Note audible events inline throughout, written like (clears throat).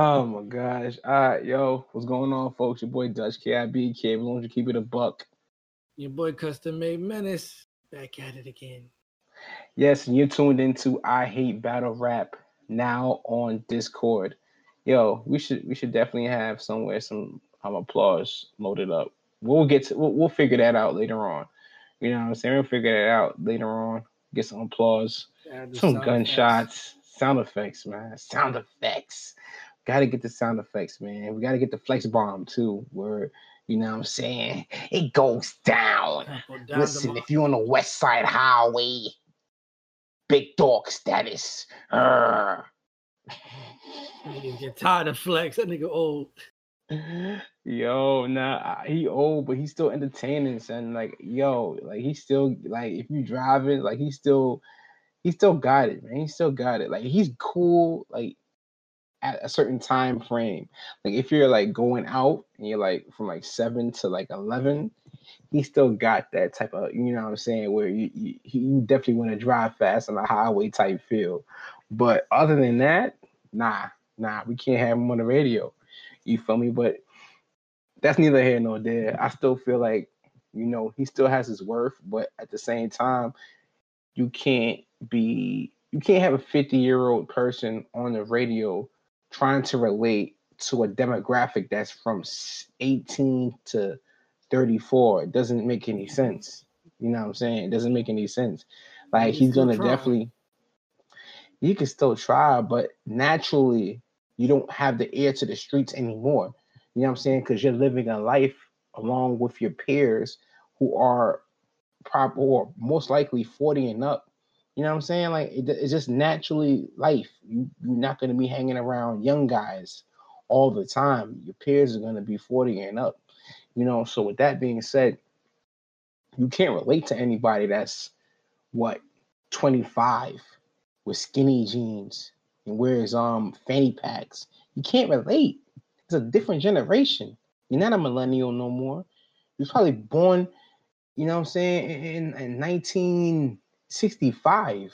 Oh my gosh. All right, yo, what's going on, folks? Your boy Dutch KIB, Cable, long you keep it a buck. Your boy Custom Made Menace back at it again. Yes, and you're tuned into I Hate Battle Rap now on Discord. Yo, we should we should definitely have somewhere some um, applause loaded up. We'll get to we'll, we'll figure that out later on. You know what I'm saying? We'll figure that out later on. Get some applause, some gunshots, effects. sound effects, man. Sound effects. Gotta get the sound effects, man. We gotta get the flex bomb too, where you know what I'm saying it goes down. down Listen, if you're on the West Side Highway, big dog status. You get tired of flex. That nigga old. Yo, nah, he old, but he's still entertaining, son. Like, yo, like he's still like if you driving, like he still he still got it, man. He still got it. Like he's cool. Like at a certain time frame. Like if you're like going out and you're like from like seven to like eleven, he still got that type of you know what I'm saying where you you, you definitely want to drive fast on a highway type feel. But other than that, nah, nah, we can't have him on the radio. You feel me? But that's neither here nor there. I still feel like you know he still has his worth, but at the same time, you can't be you can't have a 50 year old person on the radio trying to relate to a demographic that's from 18 to 34 it doesn't make any sense. You know what i'm saying? It doesn't make any sense. Like he's gonna try. definitely you can still try but naturally you don't have the air to the streets anymore. You know what i'm saying? Because you're living a life along with your peers who are proper or most likely 40 and up you know what I'm saying? Like it, it's just naturally life. You you're not gonna be hanging around young guys all the time. Your peers are gonna be 40 and up. You know, so with that being said, you can't relate to anybody that's what 25 with skinny jeans and wears um fanny packs. You can't relate. It's a different generation. You're not a millennial no more. You're probably born, you know what I'm saying, in, in 19 65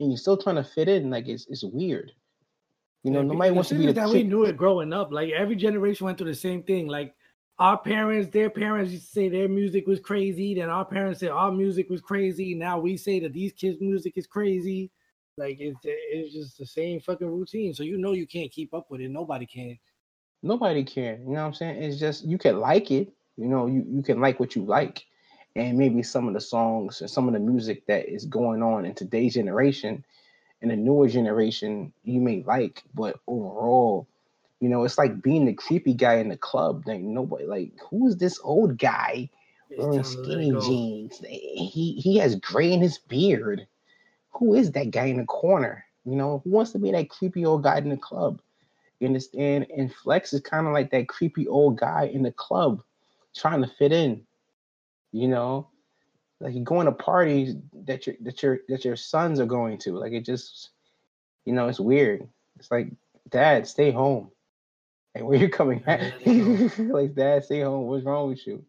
and you're still trying to fit in like it's it's weird. You know yeah, nobody wants to be the that we knew it growing up like every generation went through the same thing like our parents their parents used to say their music was crazy then our parents said our music was crazy now we say that these kids music is crazy. Like it's it's just the same fucking routine so you know you can't keep up with it nobody can. Nobody can you know what i'm saying? It's just you can like it you know you, you can like what you like and maybe some of the songs and some of the music that is going on in today's generation and the newer generation you may like, but overall, you know, it's like being the creepy guy in the club. Like nobody like who is this old guy wearing skinny jeans? He he has gray in his beard. Who is that guy in the corner? You know, who wants to be that creepy old guy in the club? You understand? And Flex is kind of like that creepy old guy in the club trying to fit in you know? Like going to parties that your that your that your sons are going to. Like it just you know it's weird. It's like dad stay home. Like where you coming at? (laughs) Like dad stay home. What's wrong with you?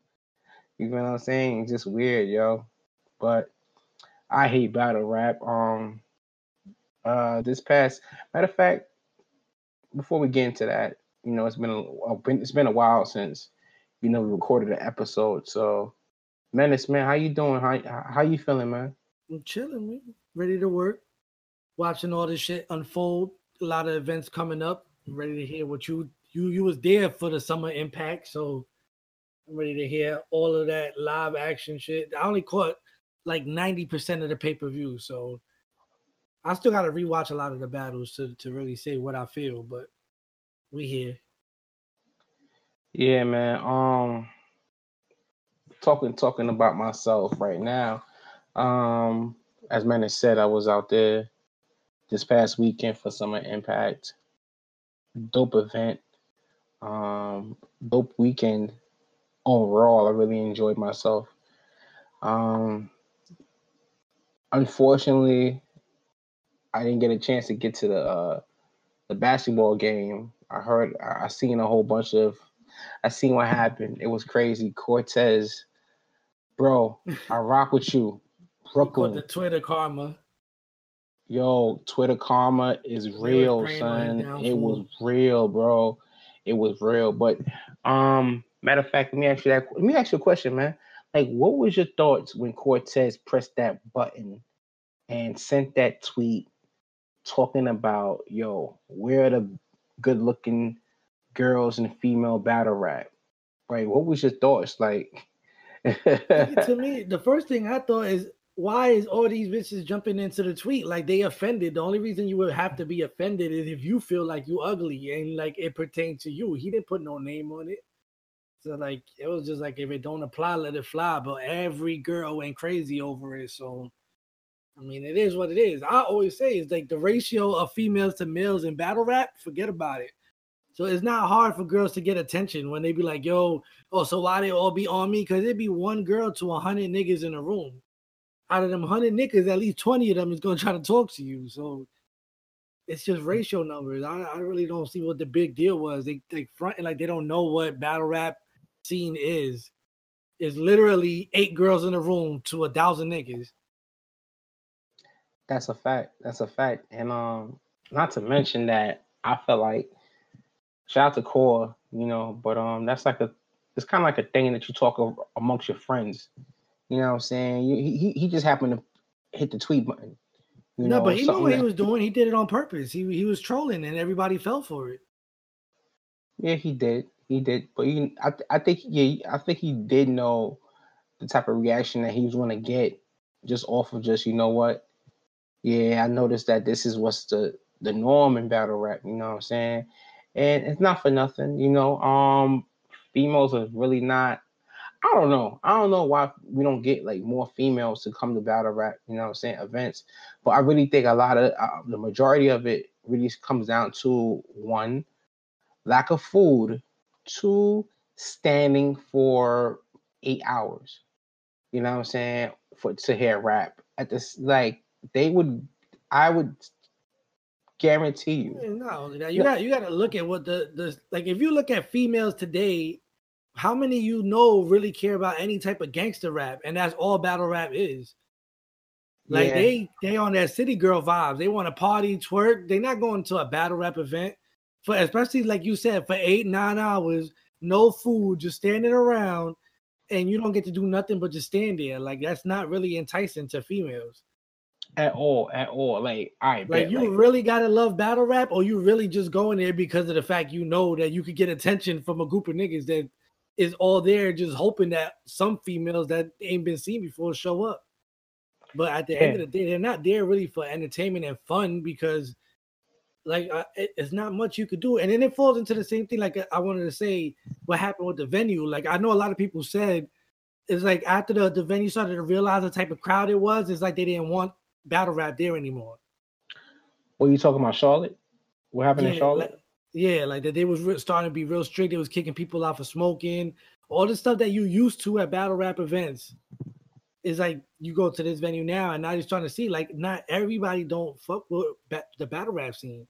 You know what i'm saying? It's just weird yo. But i hate battle rap. Um uh this past matter of fact before we get into that you know it's been a it's been a while since you know we recorded an episode. So Menace, man, how you doing? How how you feeling, man? I'm chilling, man. Ready to work. Watching all this shit unfold. A lot of events coming up. I'm ready to hear what you you you was there for the summer impact, so I'm ready to hear all of that live action shit. I only caught like 90% of the pay-per-view, so I still gotta rewatch a lot of the battles to, to really say what I feel, but we here. Yeah, man. Um talking talking about myself right now. Um, as Manny said, I was out there this past weekend for Summer Impact. Dope event. Um, dope weekend overall. I really enjoyed myself. Um, unfortunately, I didn't get a chance to get to the uh, the basketball game. I heard I seen a whole bunch of I seen what happened. It was crazy. Cortez Bro, I (laughs) rock with you. Brooklyn. The Twitter karma. yo, Twitter karma is real, son. It was real, bro. It was real. But um, matter of fact, let me ask you that. Let me ask you a question, man. Like, what was your thoughts when Cortez pressed that button and sent that tweet talking about, yo, where the good looking girls and female battle rap? Right? What was your thoughts? Like, to (laughs) me, the first thing I thought is why is all these bitches jumping into the tweet like they offended? The only reason you would have to be offended is if you feel like you ugly and like it pertained to you. He didn't put no name on it. So like it was just like if it don't apply, let it fly. But every girl went crazy over it. So I mean, it is what it is. I always say it's like the ratio of females to males in battle rap. Forget about it. So it's not hard for girls to get attention when they be like, "Yo, oh, so why they all be on me?" Because it'd be one girl to a hundred niggas in a room. Out of them hundred niggas, at least twenty of them is gonna try to talk to you. So it's just ratio numbers. I, I really don't see what the big deal was. They they front like they don't know what battle rap scene is. It's literally eight girls in a room to a thousand niggas. That's a fact. That's a fact. And um, not to mention that I feel like shout out to Core, you know, but um, that's like a it's kind of like a thing that you talk amongst your friends. You know what I'm saying? He he, he just happened to hit the tweet button. no, know, but he knew what that, he was doing. He did it on purpose. He he was trolling, and everybody fell for it. Yeah, he did. He did. But he, I I think yeah, I think he did know the type of reaction that he was going to get just off of just you know what yeah, I noticed that this is what's the the norm in battle rap. You know what I'm saying? And it's not for nothing. You know, um, females are really not. I don't know. I don't know why we don't get like more females to come to battle rap. You know what I'm saying? Events, but I really think a lot of uh, the majority of it really comes down to one, lack of food, two, standing for eight hours. You know what I'm saying? For to hear rap at this like they would I would guarantee you. No, you got you got to look at what the the like. If you look at females today, how many you know really care about any type of gangster rap, and that's all battle rap is. Like yeah. they they on that city girl vibes. They want to party, twerk. They're not going to a battle rap event for especially like you said for eight nine hours, no food, just standing around, and you don't get to do nothing but just stand there. Like that's not really enticing to females at all, at all. Like, I like bet, you like, really gotta love battle rap, or you really just going there because of the fact you know that you could get attention from a group of niggas that is all there, just hoping that some females that ain't been seen before show up. But at the yeah. end of the day, they're not there really for entertainment and fun because, like, uh, it, it's not much you could do. And then it falls into the same thing. Like I wanted to say, what happened with the venue? Like I know a lot of people said it's like after the, the venue started to realize the type of crowd it was, it's like they didn't want battle rap there anymore. What are you talking about, Charlotte? What happened yeah, in Charlotte? Like, yeah, like that they was re- starting to be real strict. They was kicking people out for smoking. All the stuff that you used to at battle rap events is like you go to this venue now, and now you're starting to see like not everybody don't fuck with ba- the battle rap scene.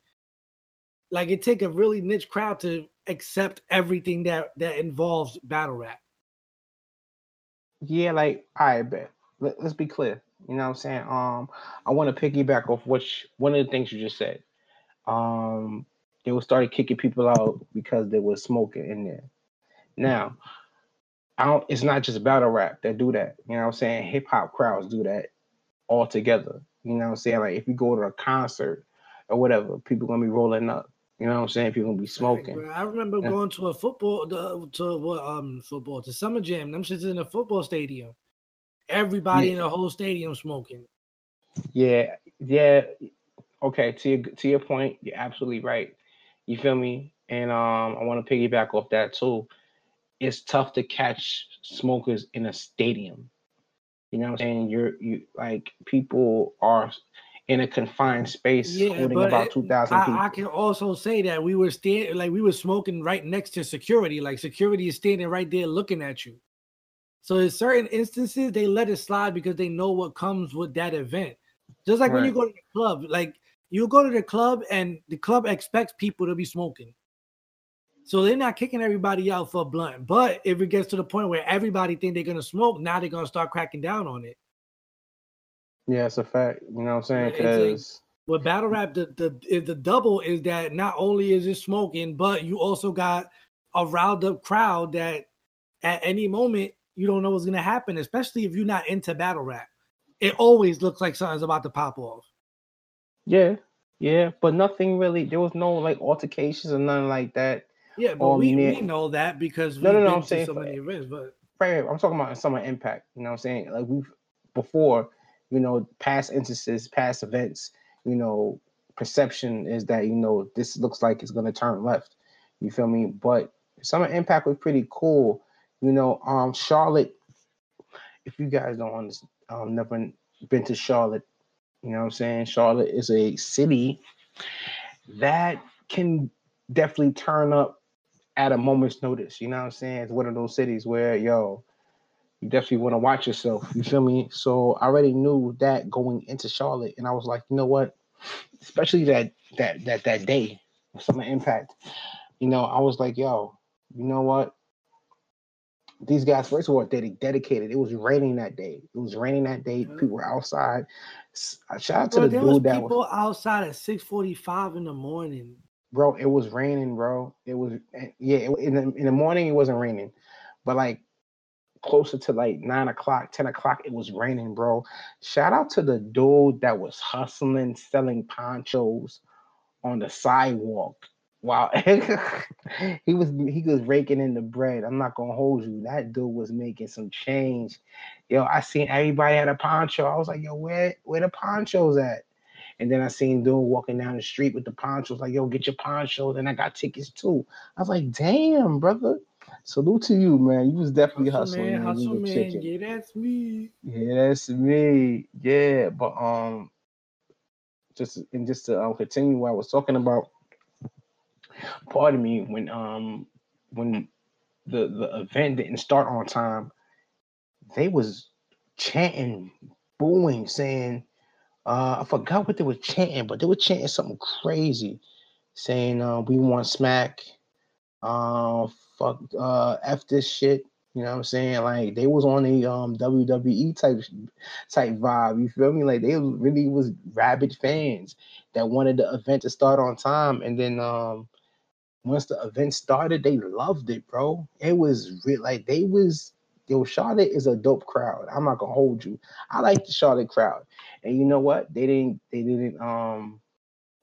Like it take a really niche crowd to accept everything that that involves battle rap. Yeah, like I bet. Let, let's be clear. You know what I'm saying? Um, I want to piggyback off which one of the things you just said. Um, they will start kicking people out because they were smoking in there. Now, I don't. It's not just battle rap that do that. You know what I'm saying? Hip hop crowds do that all together. You know what I'm saying? Like if you go to a concert or whatever, people gonna be rolling up. You know what I'm saying? People gonna be smoking. I remember yeah. going to a football, the, to what um football, to summer jam. Them shits in a football stadium. Everybody yeah. in the whole stadium smoking. Yeah, yeah. Okay, to your to your point, you're absolutely right. You feel me? And um, I want to piggyback off that too. It's tough to catch smokers in a stadium. You know what I'm saying? You're you like people are in a confined space yeah, holding about two thousand people. I can also say that we were standing like we were smoking right next to security. Like security is standing right there looking at you. So in certain instances, they let it slide because they know what comes with that event. Just like right. when you go to the club, like you go to the club and the club expects people to be smoking. So they're not kicking everybody out for a blunt. But if it gets to the point where everybody think they're gonna smoke, now they're gonna start cracking down on it. Yeah, it's a fact. You know what I'm saying? Because with battle rap, the the the double is that not only is it smoking, but you also got a riled up crowd that at any moment you don't know what's gonna happen, especially if you're not into battle rap. It always looks like something's about to pop off. Yeah, yeah, but nothing really. There was no like altercations or nothing like that. Yeah, but we, near... we know that because no, no, no. I'm saying so many events, but right, I'm talking about summer impact. You know what I'm saying? Like we've before, you know, past instances, past events. You know, perception is that you know this looks like it's gonna turn left. You feel me? But summer impact was pretty cool. You know, um, Charlotte. If you guys don't understand, um, never been to Charlotte, you know what I'm saying? Charlotte is a city that can definitely turn up at a moment's notice. You know what I'm saying? It's one of those cities where, yo, you definitely want to watch yourself. You feel me? So I already knew that going into Charlotte, and I was like, you know what? Especially that that that that day, Summer Impact. You know, I was like, yo, you know what? These guys, first of all, they dedicated. It was raining that day. It was raining that day. People were outside. Uh, shout out to bro, the dude that people was outside at six forty five in the morning. Bro, it was raining, bro. It was yeah. It, in the in the morning, it wasn't raining, but like closer to like nine o'clock, ten o'clock, it was raining, bro. Shout out to the dude that was hustling, selling ponchos on the sidewalk Wow, (laughs) he was he was raking in the bread. I'm not gonna hold you. That dude was making some change. Yo, I seen everybody had a poncho. I was like, yo, where where the ponchos at? And then I seen dude walking down the street with the ponchos, like, yo, get your poncho. Then I got tickets too. I was like, damn, brother. Salute to you, man. You was definitely hustle hustling. Man, hustle, man. Yeah, that's me. Yeah, that's me. Yeah, but um, just and just to um, continue what I was talking about pardon me, when um when the the event didn't start on time, they was chanting, booing, saying, uh, I forgot what they were chanting, but they were chanting something crazy, saying, uh, we want smack, uh, fuck, uh, f this shit. You know what I'm saying? Like they was on a um WWE type type vibe. You feel me? Like they really was rabid fans that wanted the event to start on time, and then um once the event started, they loved it, bro. It was real, like they was yo, Charlotte is a dope crowd. I'm not gonna hold you. I like the Charlotte crowd. And you know what? They didn't they didn't um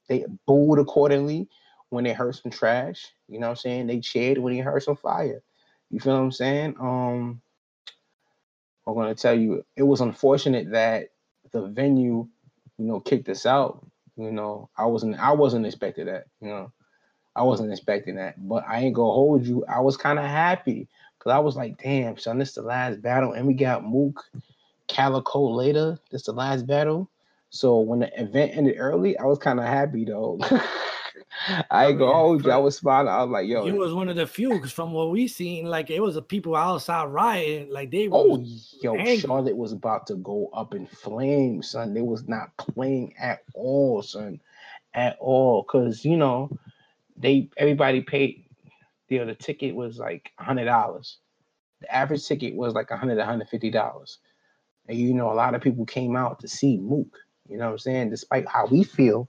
they booed accordingly when they heard some trash. You know what I'm saying? They cheered when they heard some fire. You feel what I'm saying? Um I'm gonna tell you, it was unfortunate that the venue, you know, kicked us out. You know, I wasn't I wasn't expecting that, you know. I wasn't expecting that, but I ain't gonna hold you. I was kind of happy because I was like, damn, son, this is the last battle, and we got Mook Calicoe later. This the last battle. So when the event ended early, I was kind of happy though. (laughs) I ain't gonna hold you. I was smiling. I was like, yo. it was one of the few because from what we seen, like it was a people outside rioting. Like they were Oh yo, angry. Charlotte was about to go up in flames, son. They was not playing at all, son. At all. Cause you know, they everybody paid you know the ticket was like a hundred dollars. The average ticket was like a hundred, a hundred fifty dollars. And you know, a lot of people came out to see Mook. You know what I'm saying? Despite how we feel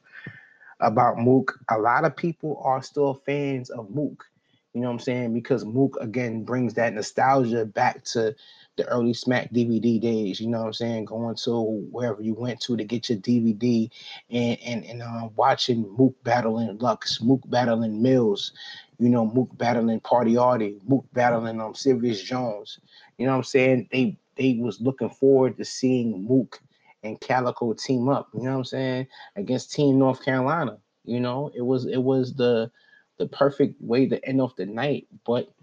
about Mook, a lot of people are still fans of Mook. You know what I'm saying? Because Mook again brings that nostalgia back to the early Smack DVD days. You know what I'm saying? Going to wherever you went to to get your DVD and and and uh, watching Mook battling Lux, Mook battling Mills, you know Mook battling Party Artie, Mook battling um Serius Jones. You know what I'm saying? They they was looking forward to seeing Mook and Calicoe team up. You know what I'm saying? Against Team North Carolina. You know, it was it was the the perfect way to end off the night, but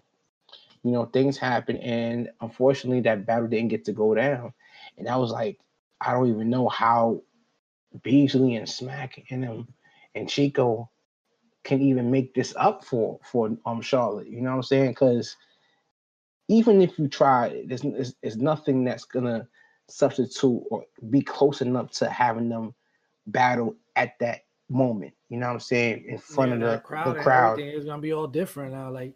you know, things happen, and unfortunately, that battle didn't get to go down. And I was like, I don't even know how Beasley and Smack and them and Chico can even make this up for for um Charlotte. You know what I'm saying? Because even if you try, there's, there's, there's nothing that's gonna substitute or be close enough to having them battle at that moment. You know what I'm saying? In front yeah, of the crowd, the crowd. It's gonna be all different now. Like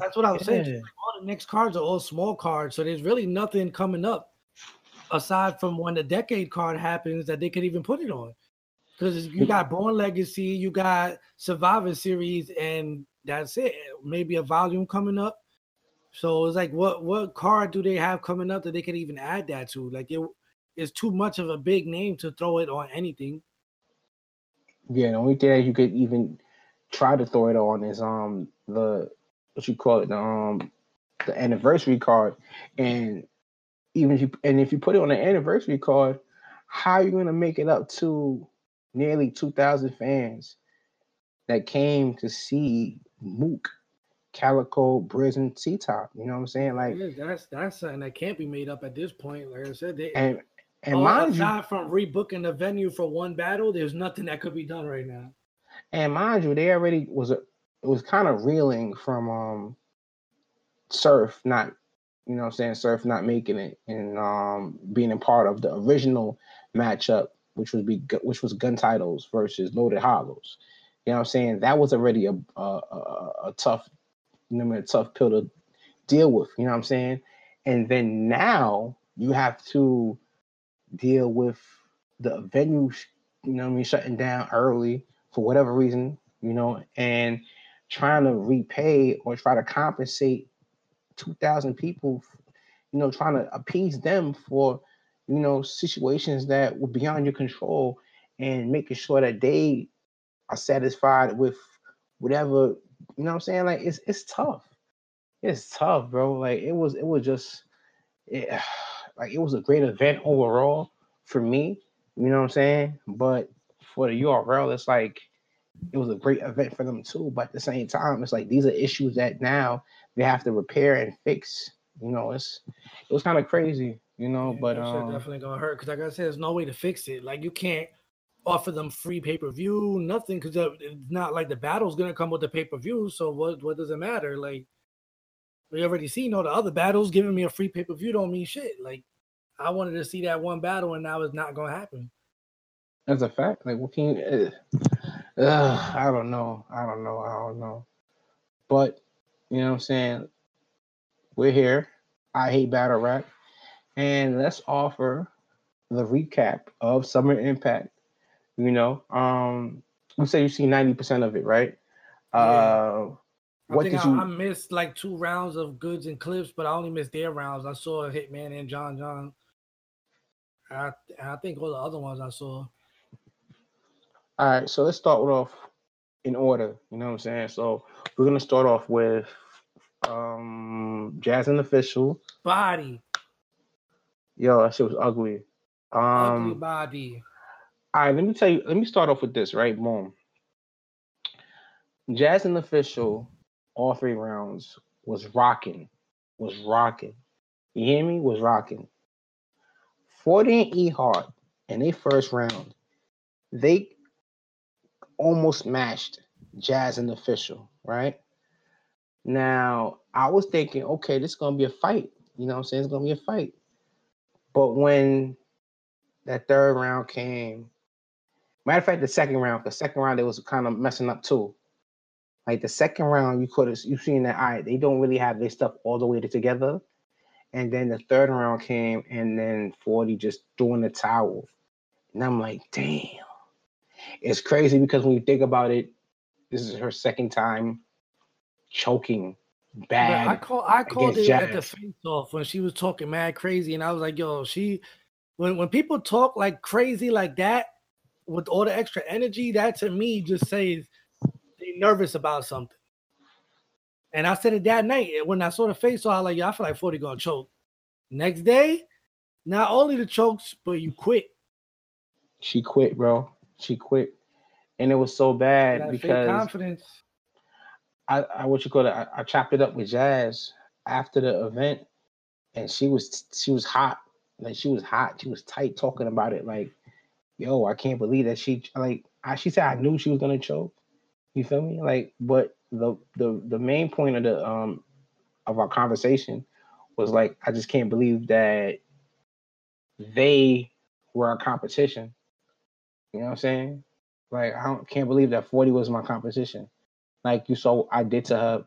that's what I was yeah. saying. Like all the next cards are all small cards, so there's really nothing coming up aside from when the decade card happens that they could even put it on. Because you got Born Legacy, you got Survivor Series, and that's it. Maybe a volume coming up. So it's like, what what card do they have coming up that they can even add that to? Like it is too much of a big name to throw it on anything. Yeah, the only thing that you could even try to throw it on is um the what you call it the um the anniversary card, and even if you and if you put it on an anniversary card, how are you gonna make it up to nearly two thousand fans that came to see Mook, Calicoe, Briz, and T Top? You know what I'm saying? Like yeah, that's that's something that can't be made up at this point. Like I said, they, and and all mind aside you, from rebooking the venue for one battle, there's nothing that could be done right now. and mind you, they already was a was kind of reeling from um Surf not you know I'm saying Surf not making it and um being a part of the original matchup, which was be which was gun titles versus loaded hollows. You know what I'm saying? That was already a a, a, a tough, you know, I mean, a tough pill to deal with. You know what I'm saying? And then now you have to deal with the venue, you know, I mean, shutting down early for whatever reason, you know, and trying to repay or try to compensate two thousand people, you know, trying to appease them for, you know, situations that were beyond your control, and making sure that they are satisfied with whatever, you know, what I'm saying, like it's it's tough, it's tough, bro. Like it was, it was just, it, (sighs) like it was a great event overall for me, you know what I'm saying, but for the URL, it's like it was a great event for them too. But at the same time, it's like these are issues that now they have to repair and fix. You know, it's it was kind of crazy, you know. Yeah, but um, definitely gonna hurt because, like I said, there's no way to fix it. Like you can't offer them free pay per view, nothing, because it's not like the battle's gonna come with the pay per view. So what? What does it matter? Like we already seen all the other battles. Giving me a free pay per view don't mean shit. Like I wanted to see that one battle, and now it's not gonna happen. that's a fact. Like, what can you? Uh, uh, I don't know. I don't know. I don't know. But you know what I'm saying. We're here. I hate battle rap, and let's offer the recap of Summer Impact. You know, um, you say you see ninety percent of it, right? Yeah. Uh, I think did I, you? I missed like two rounds of Goodz and clips, but I only missed their rounds. I saw Hitman and John John. I I think all the other ones I saw. All right, so let's start off in order. You know what I'm saying? So we're gonna start off with um Jazz and Official. Body, Yo, that shit was ugly. ugly Um, body. all right, let me tell you. Let me start off with this. Right, boom. Jazz and Official, all three rounds was rocking, was rocking. You hear me? Was rocking. Forty and E Hart in their first round, they almost matched Jazz and Official, right? Now, I was thinking, okay, this is gonna be a fight. You know what I'm saying? It's gonna be a fight. But when that third round came, matter of fact, the second round, the second round they was kind of messing up too. Like the second round, you could have you seen that I they don't really have their stuff all the way together. And then the third round came, and then 40 just threw in the towel. And I'm like, damn. It's crazy because when you think about it, this is her second time choking bad. I call I called it against at the face off when she was talking mad crazy, and I was like, yo, she when when people talk like crazy like that with all the extra energy, that to me just says they nervous about something. And I said it that night when I saw the face off, I was like, yo, I feel like 40 gonna choke. Next day, not only the chokes, but you quit. She quit, bro. She quit. And it was so bad because confidence. I, I what you call it, I, I chopped it up with Jazz after the event, and she was she was hot, like she was hot, she was tight talking about it, like, yo, I can't believe that she like I, she said I knew she was gonna choke. You feel me? Like, but the the the main point of the um of our conversation was like, I just can't believe that they were our competition. You know what I'm saying? Like, I can't believe that 40 was my competition. Like you saw, I did to her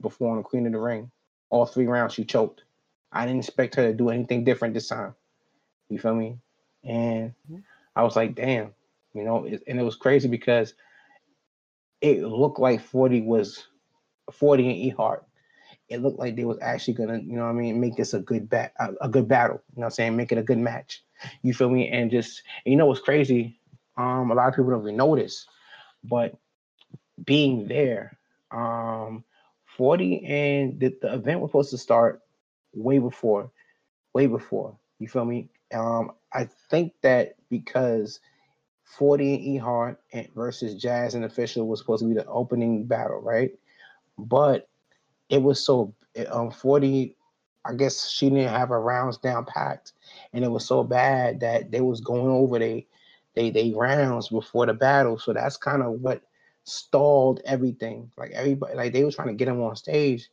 before on the Queen of the Ring. All three rounds, she choked. I didn't expect her to do anything different this time. You feel me? And I was like, damn, You know, and it was crazy because it looked like 40 was 40 and E Hart. It looked like they was actually gonna, you know what I mean, make this a good bat a, a good battle. You know what I'm saying? Make it a good match. You feel me? And just and you know what's crazy? Um, a lot of people don't even notice, but being there, um, 40 and the, the event was supposed to start way before, way before. You feel me? Um, I think that because 40 and E Hart versus Jazz and Official was supposed to be the opening battle, right? But it was so um 40, I guess she didn't have her rounds down packed, and it was so bad that they was going over they they they rounds before the battle. So that's kind of what stalled everything. Like everybody, like they was trying to get him on stage.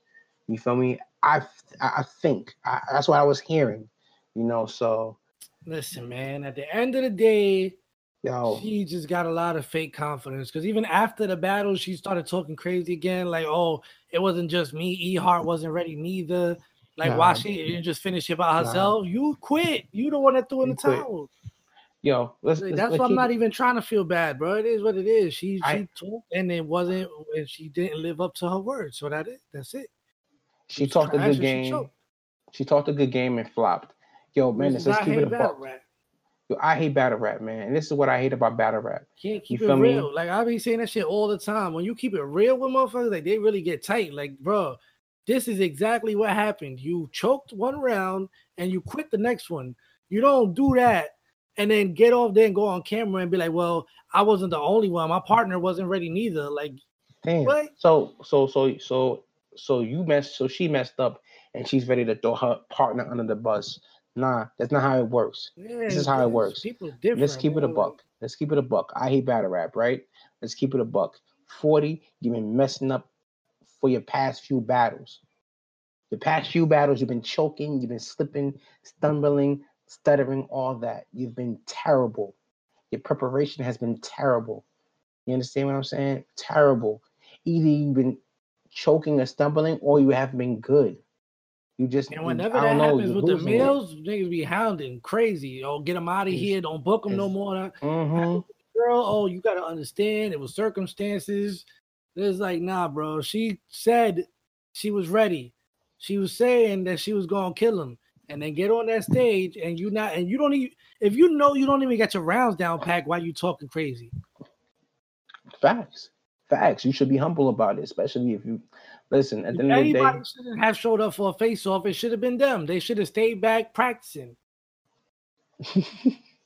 You feel me? I I think I, that's what I was hearing. You know, so listen, man. At the end of the day, Yo. She just got a lot of fake confidence because even after the battle, she started talking crazy again. Like, oh, it wasn't just me. E Hart wasn't ready neither. Like, nah, why she didn't just finish it by herself? Nah. You quit. You the one that threw in the quit. towel. Yo, let's, like, let's, that's let's why I'm not even trying to feel bad, bro. It is what it is. She I, she talked and it wasn't and she didn't live up to her word. So that it. That's it. She talked a good game. She, she, talked a good game and flopped. Yo, man, let's keep it a buck. Yo, I hate battle rap, man. And this is what I hate about battle rap. Can't keep you it real. Me? Like I be saying that shit all the time. When you keep it real with motherfuckers, like they really get tight. Like, bro, this is exactly what happened. You choked one round and you quit the next one. You don't do that and then get off there and go on camera and be like, "Well, I wasn't the only one. My partner wasn't ready neither." Like, damn. What? So, so, so, so, so you messed. So she messed up, and she's ready to throw her partner under the bus. Nah, that's not how it works. Yeah, this is how it works. People different. Let's keep it a buck. Let's keep it a buck. I hate battle rap, right? Let's keep it a buck. 40, you've been messing up for your past few battles. The past few battles, you've been choking, you've been slipping, stumbling, stuttering, all that. You've been terrible. Your preparation has been terrible. You understand what I'm saying? Terrible. Either you've been choking or stumbling, or you haven't been good. You just and whenever that know, happens with the males, niggas be hounding crazy. Oh, get them out of here! Don't book them no more. Mm-hmm. Girl, oh, you gotta understand it was circumstances. It's like, nah, bro. She said she was ready. She was saying that she was gonna kill him, and then get on that stage, and you not, and you don't even. If you know you don't even get your rounds down packed, why you talking crazy? Facts, facts. You should be humble about it, especially if you Listen, at the end of the day, Anybody shouldn't have showed up for a face off. It should have been them. They should have stayed back practicing. (laughs)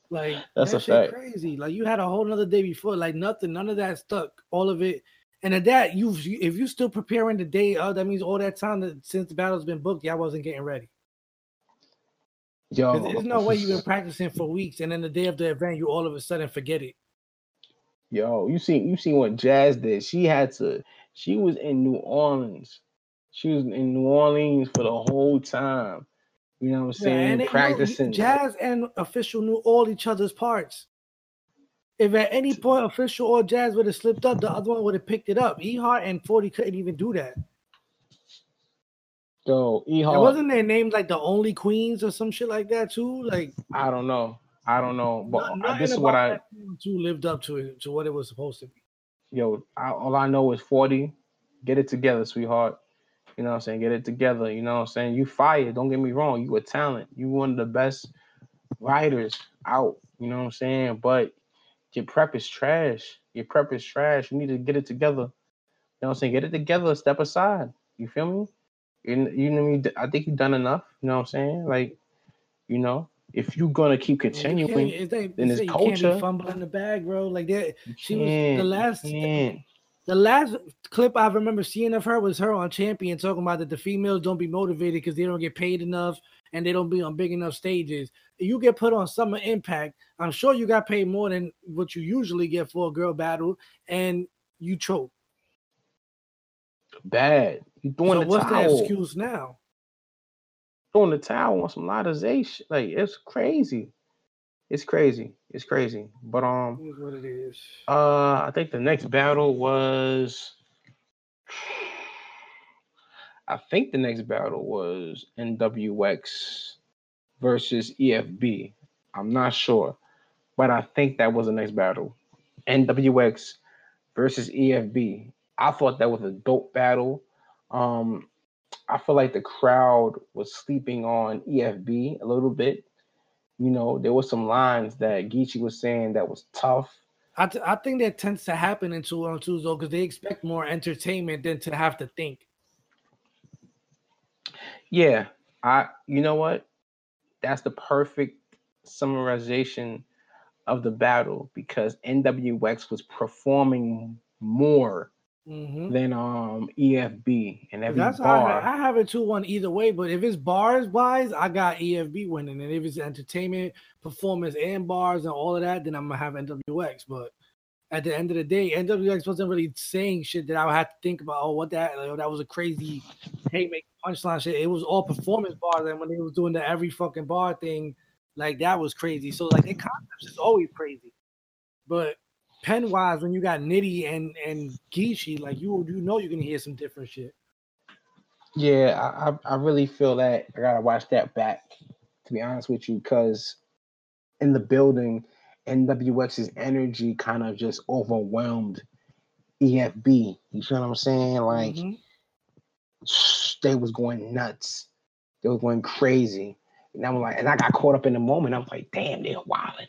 like that's that a fact. Crazy. Like you had a whole another day before. Like nothing. None of that stuck. All of it. And at that, you if you're still preparing the day, uh, that means all that time that since the battle's been booked, y'all wasn't getting ready. Yo, there's no way you've been (laughs) practicing for weeks, and then the day of the event, you all of a sudden forget it. Yo, you seen you seen what Jazz did? She had to she was in New Orleans. She was in New Orleans for the whole time. You know what I'm saying? Yeah, Practicing. Jazz and official knew all each other's parts. If at any point official or Jazz would have slipped up, the other one would have picked it up. Ehart and 40 couldn't even do that. Yo, Ehart. wasn't their names like the only queens or some shit like that too? Like I don't know. I don't know. But uh, this is what I two lived up to it to what it was supposed to be yo, I, all I know is 40. Get it together, sweetheart. You know what I'm saying? Get it together. You know what I'm saying? You fired. Don't get me wrong. You a talent. You one of the best writers out. You know what I'm saying? But your prep is trash. Your prep is trash. You need to get it together. You know what I'm saying? Get it together. Step aside. You feel me? You, you know me. I think you've done enough. You know what I'm saying? Like, you know, if you're gonna keep continuing in this culture, fumbling the bag, bro. Like that, she was the last. The last clip I remember seeing of her was her on Champion talking about that the females don't be motivated because they don't get paid enough and they don't be on big enough stages. You get put on Summer Impact. I'm sure you got paid more than what you usually get for a girl battle, and you choke. Bad. You doing so the what's towel. the excuse now? throwing the towel on some modernization. Like it's crazy. It's crazy. It's crazy. But um Here's what it is. Uh I think the next battle was (sighs) I think the next battle was NWX versus EFB. I'm not sure. But I think that was the next battle. NWX versus EFB. I thought that was a dope battle. Um, I feel like the crowd was sleeping on EFB a little bit. You know, there were some lines that Geechee was saying that was tough. I, th- I think that tends to happen in two on twos though, because they expect more entertainment than to have to think. Yeah, I you know what? That's the perfect summarization of the battle because NWX was performing more mm-hmm. than um EFB and every That's bar. I, I, have it two one either way, but if it's bars wise, I got EFB winning, and if it's entertainment, performance, and bars and all of that, then I'm gonna have NWX. But at the end of the day, NWX wasn't really saying shit that I would have to think about. Oh, what that? Like, oh, that was a crazy haymaker punchline shit. It was all performance bars, and when they was doing the every fucking bar thing, like that was crazy. So like the concepts is always crazy, but pen wise, when you got Nitty and and Geechee, like you you know you're gonna hear some different shit. Yeah, I I really feel that I gotta watch that back. To be honest with you, because in the building, NWX's energy kind of just overwhelmed EFB. You feel what I'm saying? Like mm-hmm. they was going nuts. They were going crazy. And I'm like, and I got caught up in the moment. I'm like, damn, they're wilding.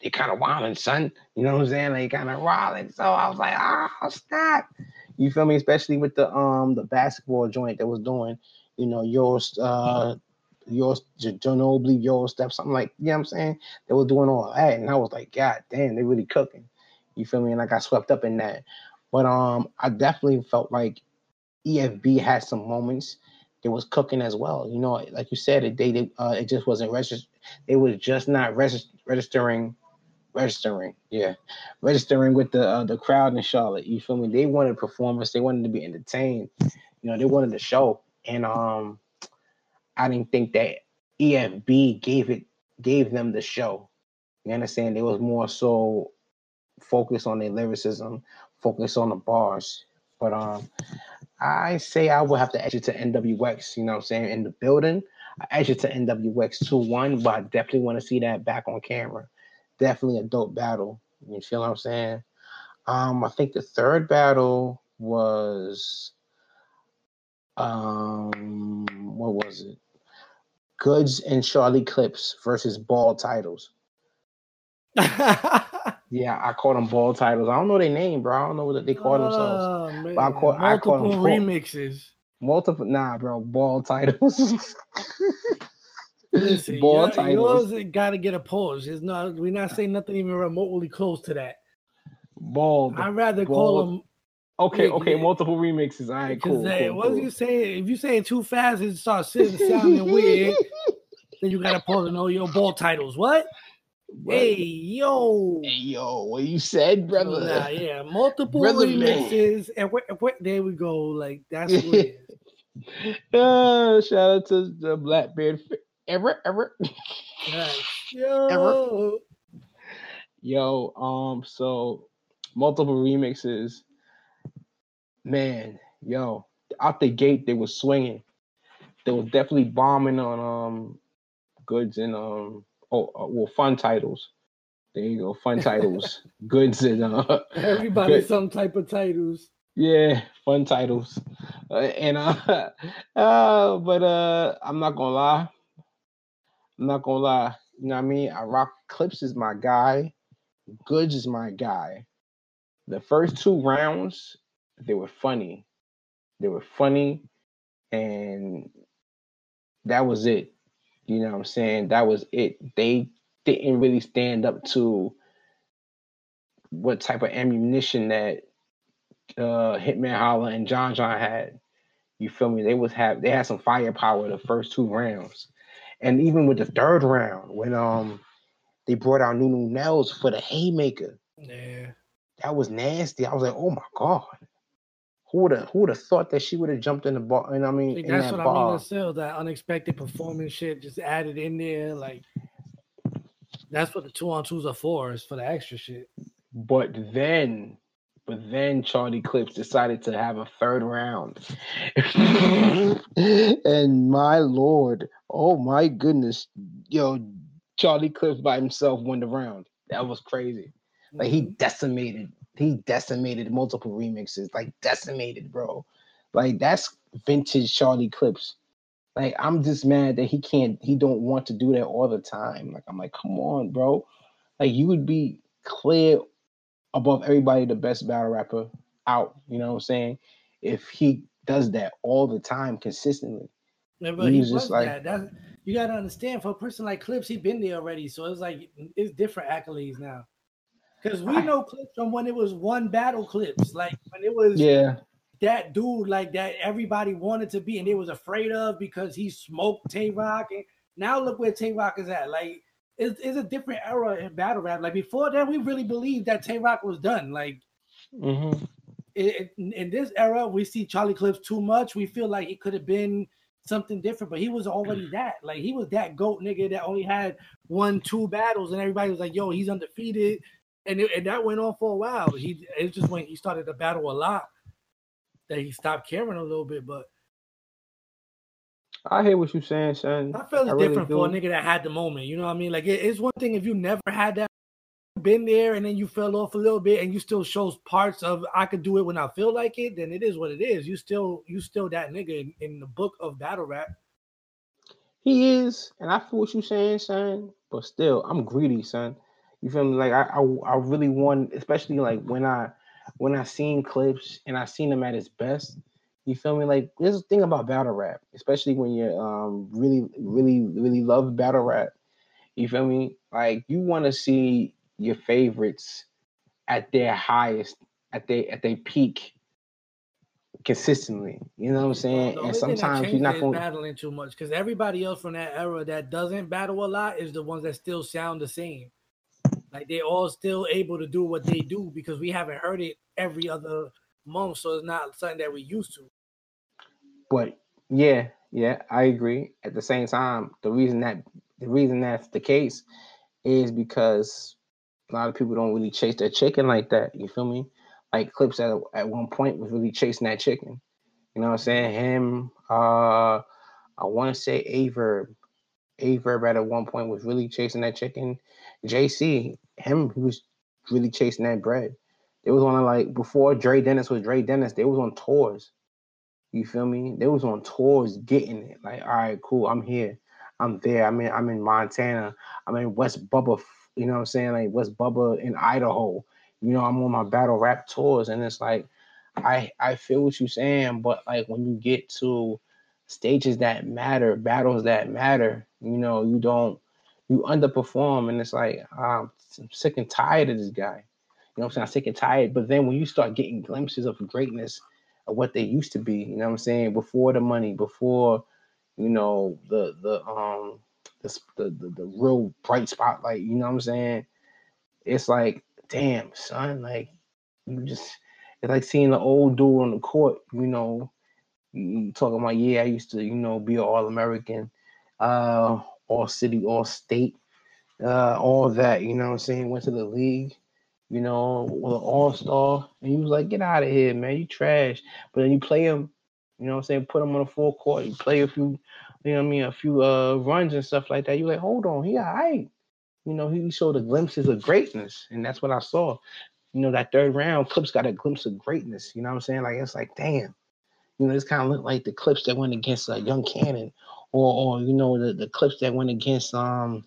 They're kind of wilding, son. You know what I'm saying? They kind of wilding. So I was like, oh, stop. You feel me? Especially with the um the basketball joint that was doing, you know, yours uh your Ginobili, your step, something like, you know what I'm saying? They were doing all that. And I was like, God damn, they really cooking. You feel me? And I got swept up in that. But um, I definitely felt like EFB had some moments. It was cooking as well. You know, like you said, it they, they uh, it just wasn't registered. They was just not registering, registering. Yeah, registering with the uh, the crowd in Charlotte. You feel me? They wanted performance. They wanted to be entertained. You know, they wanted the show. And um, I didn't think that EFB gave it gave them the show. You understand? It was more so focused on their lyricism, focused on the bars. But um, I say I would have to edge it to NWX. You know what I'm saying? In the building, I edge it to NWX two one, but I definitely want to see that back on camera. Definitely a dope battle. You feel what I'm saying? Um, I think the third battle was um, what was it? Goodz and Charlie Clips versus Ball Titles. (laughs) yeah, I call them Ball Titles. I don't know their name, bro. I don't know what they call themselves. Oh, I call, multiple I call them remixes. Multiple, nah, bro. Ball Titles. Listen, (laughs) ball yours, titles. Yours got to get a pause. It's not. We're not saying nothing even remotely close to that. Ball. I'd rather ball. call them Okay, yeah, okay, yeah. multiple remixes. All right, cool. Uh, cool what cool. you saying? If you saying too fast, it starts sitting sounding weird. (laughs) then you gotta pull and know your ball titles. What? what? Hey yo, hey yo, what you said, brother? Nah, yeah, (laughs) multiple brother remixes, man. and wh- there we go. Like that's what (laughs) uh, shout out to the Blackbeard ever, ever. Yo, ever. Yo, um, so multiple remixes man, yo, out the gate they were swinging. They were definitely bombing on um Goodz and um oh uh, well fun titles. There you go, fun (laughs) titles. Goodz and uh everybody good. some type of titles. Yeah, fun titles. Uh, and uh, (laughs) uh but uh I'm not gonna lie. I'm not gonna lie. You know what I mean? I rock clips is my guy. Goodz is my guy. The first two rounds, they were funny. They were funny, and that was it. You know what I'm saying? That was it. They didn't really stand up to what type of ammunition that uh, Hitman Holla and John John had. You feel me? They was have they had some firepower the first two rounds, and even with the third round when um they brought out Nunu Nels for the haymaker. Yeah, that was nasty. I was like, oh my god. Who would have who would have thought that she would have jumped in the ball? And I mean, See, that's that what bar. I mean. Still, that unexpected performance shit just added in there. Like that's what the two on twos are for, is for the extra shit. But then, but then Charlie Clips decided to have a third round, (laughs) and my lord, oh my goodness, yo, Charlie Clips by himself won the round. That was crazy. Like he mm-hmm. decimated, he decimated multiple remixes, like decimated, bro. Like that's vintage Charlie Clips. Like I'm just mad that he can't, he don't want to do that all the time. Like I'm like, come on, bro. Like you would be clear above everybody the best battle rapper out. You know what I'm saying? If he does that all the time consistently. Yeah, but he, he was, was just like that. That's, you gotta understand for a person like Clips, he been there already. So it's like it's different accolades now. Because we know Clips from when it was one battle clips, like when it was yeah that dude like that everybody wanted to be and they was afraid of because he smoked Tay Roc. And now look where Tay Roc is at. Like it's, it's a different era in battle rap. Like before that, we really believed that Tay Roc was done. Like mm-hmm. it, in this era, we see Charlie Clips too much. We feel like he could have been something different, but he was already (clears throat) that. Like he was that goat nigga that only had one, two battles, and everybody was like, "Yo, he's undefeated," and it, and that went on for a while. He it's just when he started to battle a lot that he stopped caring a little bit, but I hear what you're saying, son. I feel it's I different really for a nigga that had the moment. You know what I mean? Like it, it's one thing if you never had that, been there, and then you fell off a little bit, and you still shows parts of I could do it when I feel like it. Then it is what it is. You still you still that nigga in, in the book of battle rap. He is, and I feel what you're saying, son. But still, I'm greedy, son. You feel me? Like I, I, I really want, especially like when I, when I seen clips and I seen him at his best. You feel me? Like there's a thing about battle rap, especially when you um really, really, really love battle rap. You feel me? Like you want to see your favorites at their highest, at their at their peak consistently. You know what I'm saying? And sometimes you're not going battling too much because everybody else from that era that doesn't battle a lot is the ones that still sound the same. Like they're all still able to do what they do because we haven't heard it every other month, so it's not something that we used to. But yeah, yeah, I agree. At the same time, the reason that the reason that's the case is because a lot of people don't really chase their chicken like that. You feel me? Like clips at at one point was really chasing that chicken. You know what I'm saying? Him, uh, I want to say Averb. Averb at one point was really chasing that chicken. JC, him, he was really chasing that bread. They was on like before Dre Dennis was Dre Dennis. They was on tours. You feel me? They was on tours getting it. Like, all right, cool. I'm here. I'm there. I mean. I'm in Montana. I'm in West Bubba. You know what I'm saying? Like West Bubba in Idaho. You know, I'm on my battle rap tours, and it's like, I I feel what you're saying, but like when you get to stages that matter, battles that matter, you know, you don't you underperform, and it's like I'm sick and tired of this guy. You know what I'm saying? I'm sick and tired. But then when you start getting glimpses of greatness of what they used to be, you know what I'm saying? Before the money, before you know the the um the the, the, the real bright spotlight, you know what I'm saying? It's like, damn, son, like you just it's like seeing the old dude on the court, you know, talking about, yeah, I used to, you know, be an all American. Uh all city, all state, uh, all that. You know what I'm saying? Went to the league, you know, all star, and he was like, "Get out of here, man! You trash." But then you play him, you know what I'm saying? Put him on a full court. You play a few, you know what I mean, a few uh runs and stuff like that. You like, hold on, he all right. You know, he showed the glimpses of greatness, and that's what I saw. You know, that third round, Clips got a glimpse of greatness. You know what I'm saying? Like it's like, damn. You know, this kind of looked like the clips that went against uh, Young Cannon or or you know the, the clips that went against um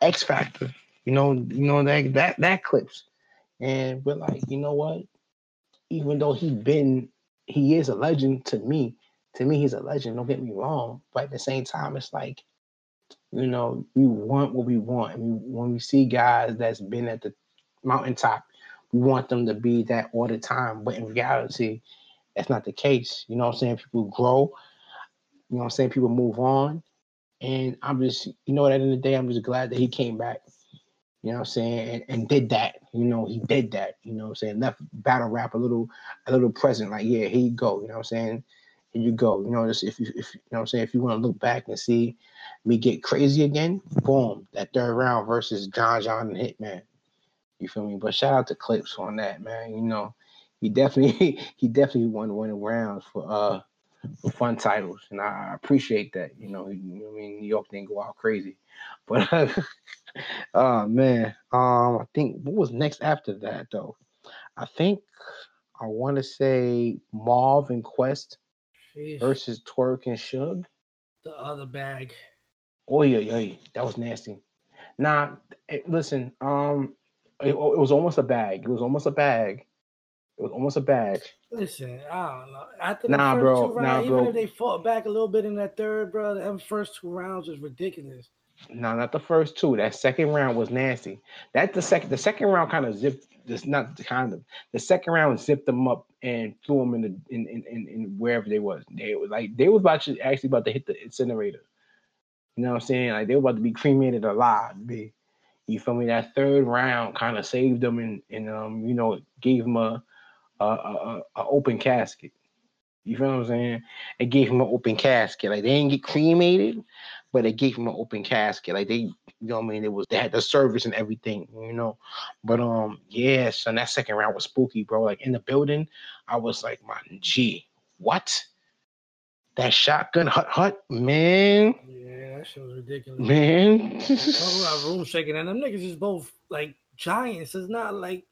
X Factor. You know, you know that that that clips. And we're like, you know what? Even though he's been he is a legend to me. To me, he's a legend. Don't get me wrong. But at the same time, it's like, you know, we want what we want. When we see guys that's been at the mountaintop, we want them to be that all the time. But in reality, that's not the case. You know what I'm saying? People grow you know what I'm saying? People move on. And I'm just, you know, at the end of the day, I'm just glad that he came back. You know what I'm saying? And, and did that. You know, he did that. You know what I'm saying? Left battle rap a little, a little present. Like, yeah, here you go. You know what I'm saying? Here you go. You know, just if you if you know what I'm saying, if you want to look back and see me get crazy again, boom, that third round versus John John and Hitman. You feel me? But shout out to Clips on that, man. You know, he definitely (laughs) he definitely won one rounds for uh fun titles, and I appreciate that. You know, you know I mean, New York didn't go out crazy, (laughs) but oh (laughs) man, um, I think what was next after that though? I think I want to say Marv and Quest Sheesh. versus Twork and Suge. the other bag. Oh yeah, yeah, that was nasty. Nah, listen, um, it, it was almost a bag. It was almost a bag. It was almost a bag. Listen, I don't know. After the Nah, first bro, two nah, rounds, bro. even if they fought back a little bit in that third, bro, them first two rounds was ridiculous. No, not the first two. That second round was nasty. That the second, the second round kind of zipped. This not the kind of the second round zipped them up and threw them in the in in, in, in wherever they was. They was like they was about to actually about to hit the incinerator. You know what I'm saying? Like they were about to be cremated alive. B. You feel me? That third round kind of saved them and and um you know gave them a a, a, open casket. You feel what I'm saying? It gave him an open casket. Like they didn't get cremated, but it gave him an open casket. Like they, you know what I mean? It was they had the service and everything, you know. But um, yeah, son, that second round was spooky, bro. Like in the building, I was like, my G, what? That shotgun hut hut, man, Yeah, that shit was ridiculous. man. About room shaking, and them niggas is both like giants. It's not like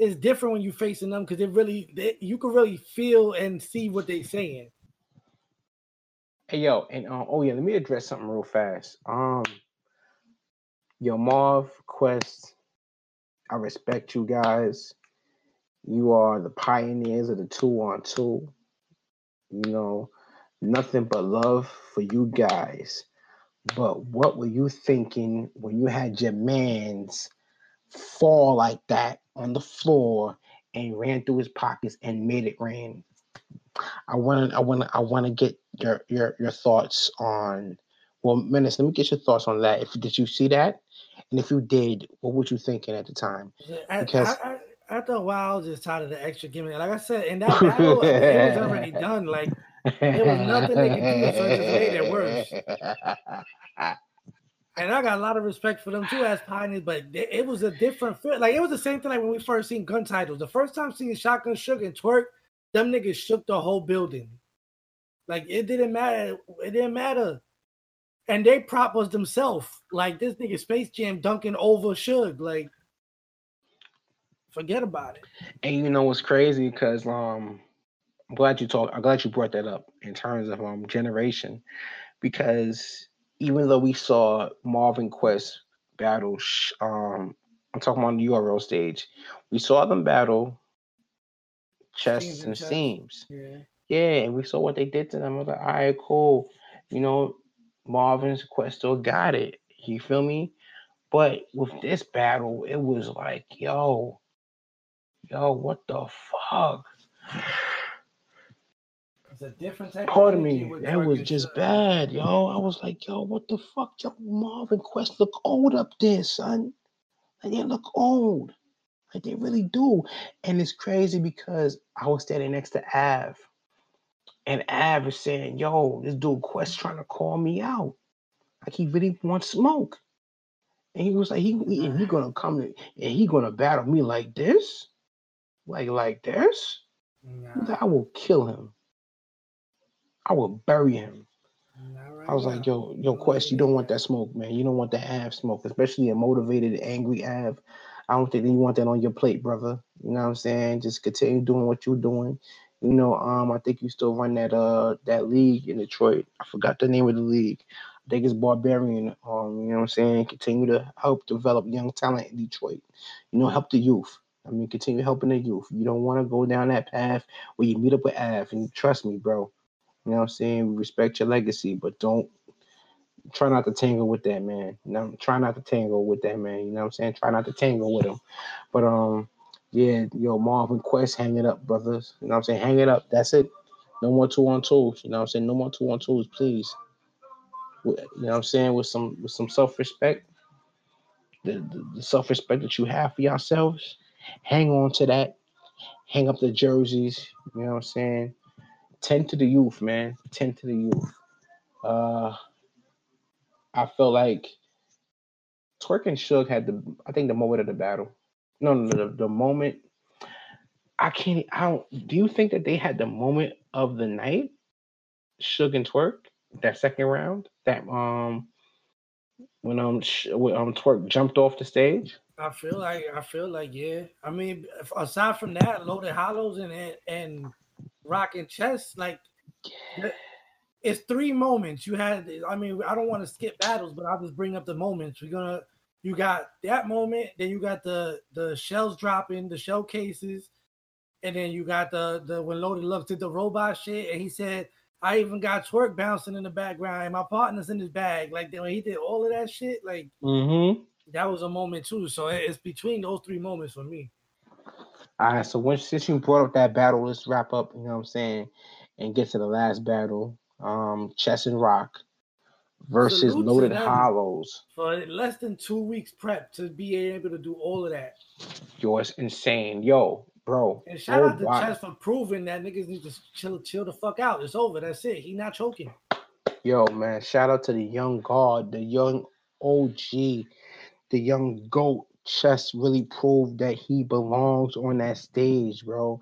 it's different when you're facing them because it really they, you can really feel and see what they're saying. Hey yo, and um, oh yeah, let me address something real fast. Um, yo, Marv Quest, I respect you guys. You are the pioneers of the two on two. You know, nothing but love for you guys. But what were you thinking when you had your mans fall like that on the floor and ran through his pockets and made it rain? I want to, I want to, I want to get your your your thoughts on. Well, Menace, let me get your thoughts on that. If did you see that, and if you did, what were you thinking at the time? I, Because- I, I, after a while, I was just tired of the extra gimmick. Like I said, in that (laughs) battle, it was already done. Like There was nothing they could do, so it just made it worse. And I got a lot of respect for them too as pioneers, but it was a different feel. Like it was the same thing like when we first seen gun titles. The first time seeing Shotgun Suge and Twork, them niggas shook the whole building. Like it didn't matter. It didn't matter. And they prop was themselves. Like this nigga Space Jam dunking over Suge. Like forget about it. And you know what's crazy? Because um, I'm glad you talked I'm glad you brought that up in terms of um generation, because even though we saw Marvin Quest battle, um, I'm talking on the URL stage, we saw them battle chests Seams and and seams. Yeah. Yeah, and we saw what they did to them. I was like, all right, cool. You know, Marvin's Quest still got it. You feel me? But with this battle, it was like, yo, yo, what the fuck? It's a different type Pardon me, that was just Suge. bad, yo. I was like, yo, what the fuck, yo, Marvin Quest look old up there, son. Like they look old, like they really do. And it's crazy because I was standing next to Av, and Av is saying, yo, this dude Quest trying to call me out, like he really wants smoke. And he was like, he he, and he gonna come and he gonna battle me like this, like like this. Nah, I will kill him. I will bury him. right I was like, yo, yo, Quest, you don't want that smoke, man. You don't want that Av smoke, especially a motivated, angry Av. I don't think you want that on your plate, brother. You know what I'm saying? Just continue doing what you're doing. You know, um, I think you still run that uh that league in Detroit. I forgot the name of the league. I think it's Barbarian. Um, you know what I'm saying? Continue to help develop young talent in Detroit. You know, help the youth. I mean, continue helping the youth. You don't want to go down that path where you meet up with Av. And trust me, bro. You know what I'm saying? Respect your legacy, but don't try not to tangle with that man. You know, try not to tangle with that man. You know what I'm saying? Try not to tangle with him. But um, yeah, yo, Marvin Quest, hang it up, brothers. You know what I'm saying? Hang it up. That's it. No more two on twos. You know what I'm saying? No more two on twos, please. You know what I'm saying? With some with some self respect, the, the, the self respect that you have for yourselves, hang on to that. Hang up the jerseys. You know what I'm saying? Tend to the youth, man. Tend to the youth. Uh, I felt like Twork and Suge had the, I think the moment of the battle. No, no, the, the moment. I can't. I don't. Do you think that they had the moment of the night, Suge and Twork that second round. That um when um sh- when, um Twork jumped off the stage. I feel like I feel like yeah. I mean, aside from that, loaded hollows and, and rocking chess. like it's three moments. You had. I mean, I don't want to skip battles, but I'll just bring up the moments. We're gonna. You got that moment, then you got the the shells dropping, the showcases, and then you got the the when Loaded Lux did the robot shit, and he said, "I even got Twork bouncing in the background, and my partner's in his bag." Like when he did all of that shit, like mm-hmm. that was a moment too. So it's between those three moments for me. All right, so once since you brought up that battle, let's wrap up. You know what I'm saying, and get to the last battle. Um, Chess and Rock versus Salute Loaded Hollows. For less than two weeks prep to be able to do all of that. Yo, it's insane. Yo, bro. And shout oh, out to wow. Chess for proving that niggas need to chill, chill the fuck out. It's over. That's it. He not choking. Yo, man. Shout out to the young guard, the young OG, the young GOAT. Chess really proved that he belongs on that stage, bro.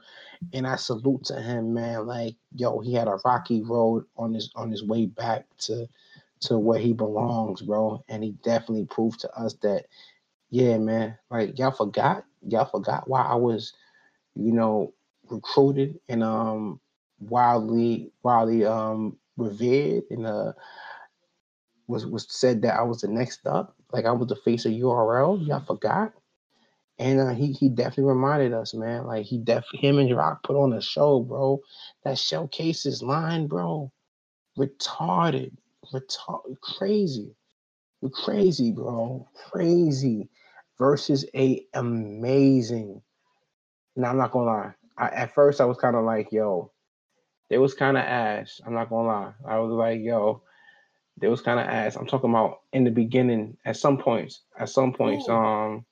And I salute to him, man. Like, yo, he had a rocky road on his on his way back to to where he belongs, bro. And he definitely proved to us that, yeah, man, like y'all forgot, y'all forgot why I was, you know, recruited and um wildly wildly um revered and uh was was said that I was the next up, like I was the face of URL. Y'all forgot. And uh, he he definitely reminded us, man. Like he definitely him and Rock put on a show, bro. That showcases line, bro. Retarded retarded, crazy, crazy, bro, crazy. Versus a amazing. Now I'm not gonna lie. I, at first I was kind of like, yo, it was kind of ass. I'm not gonna lie. I was like, yo, it was kind of ass. I'm talking about in the beginning. At some points, at some points, Ooh. um,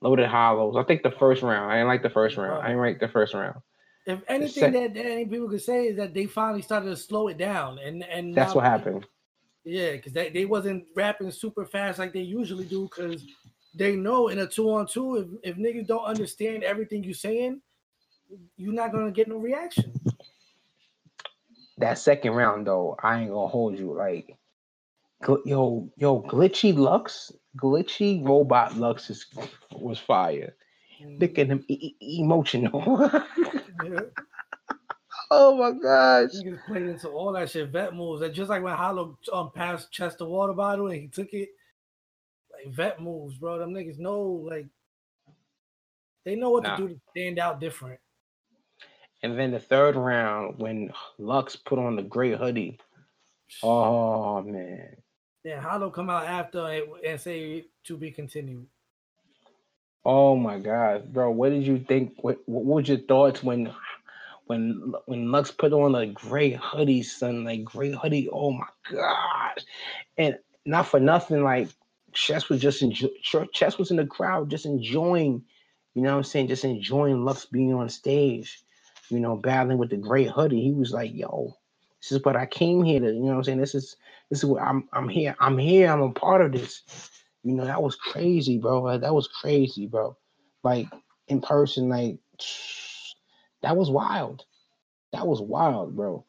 loaded hollows. I think the first round. I didn't like the first round. I didn't like the first round. If anything that, that any people could say is that they finally started to slow it down, and and that's what happened. Yeah, because they, they wasn't rapping super fast like they usually do because they know in a two on two, if, if niggas don't understand everything you're saying, you're not gonna get no reaction. That second round though, I ain't gonna hold you. Like yo, yo, glitchy Lux, glitchy robot Lux is, was fire. Mm-hmm. Look at him e- emotional. yeah. (laughs) Oh my gosh. He was playing into all that shit, vet moves. And just like when Hollow um passed Chester water bottle and he took it, like vet moves, bro. Them niggas know like they know what nah. to do to stand out different. And then the third round, when Lux put on the gray hoodie, oh man. Yeah, Hollow come out after and, and say to be continued. Oh my god, bro! What did you think? What, what was your thoughts when when when Lux put on a gray hoodie, son, like gray hoodie. Oh my god! And not for nothing, like Chess was just enjoy. Chess was in the crowd, just enjoying. You know what I'm saying? Just enjoying Lux being on stage. You know, battling with the gray hoodie. He was like, "Yo, this is what I came here to." You know what I'm saying? This is this is what I'm. I'm here. I'm here. I'm a part of this. You know, that was crazy, bro. Like, that was crazy, bro. Like in person, like. (sniffs) That was wild. That was wild, bro.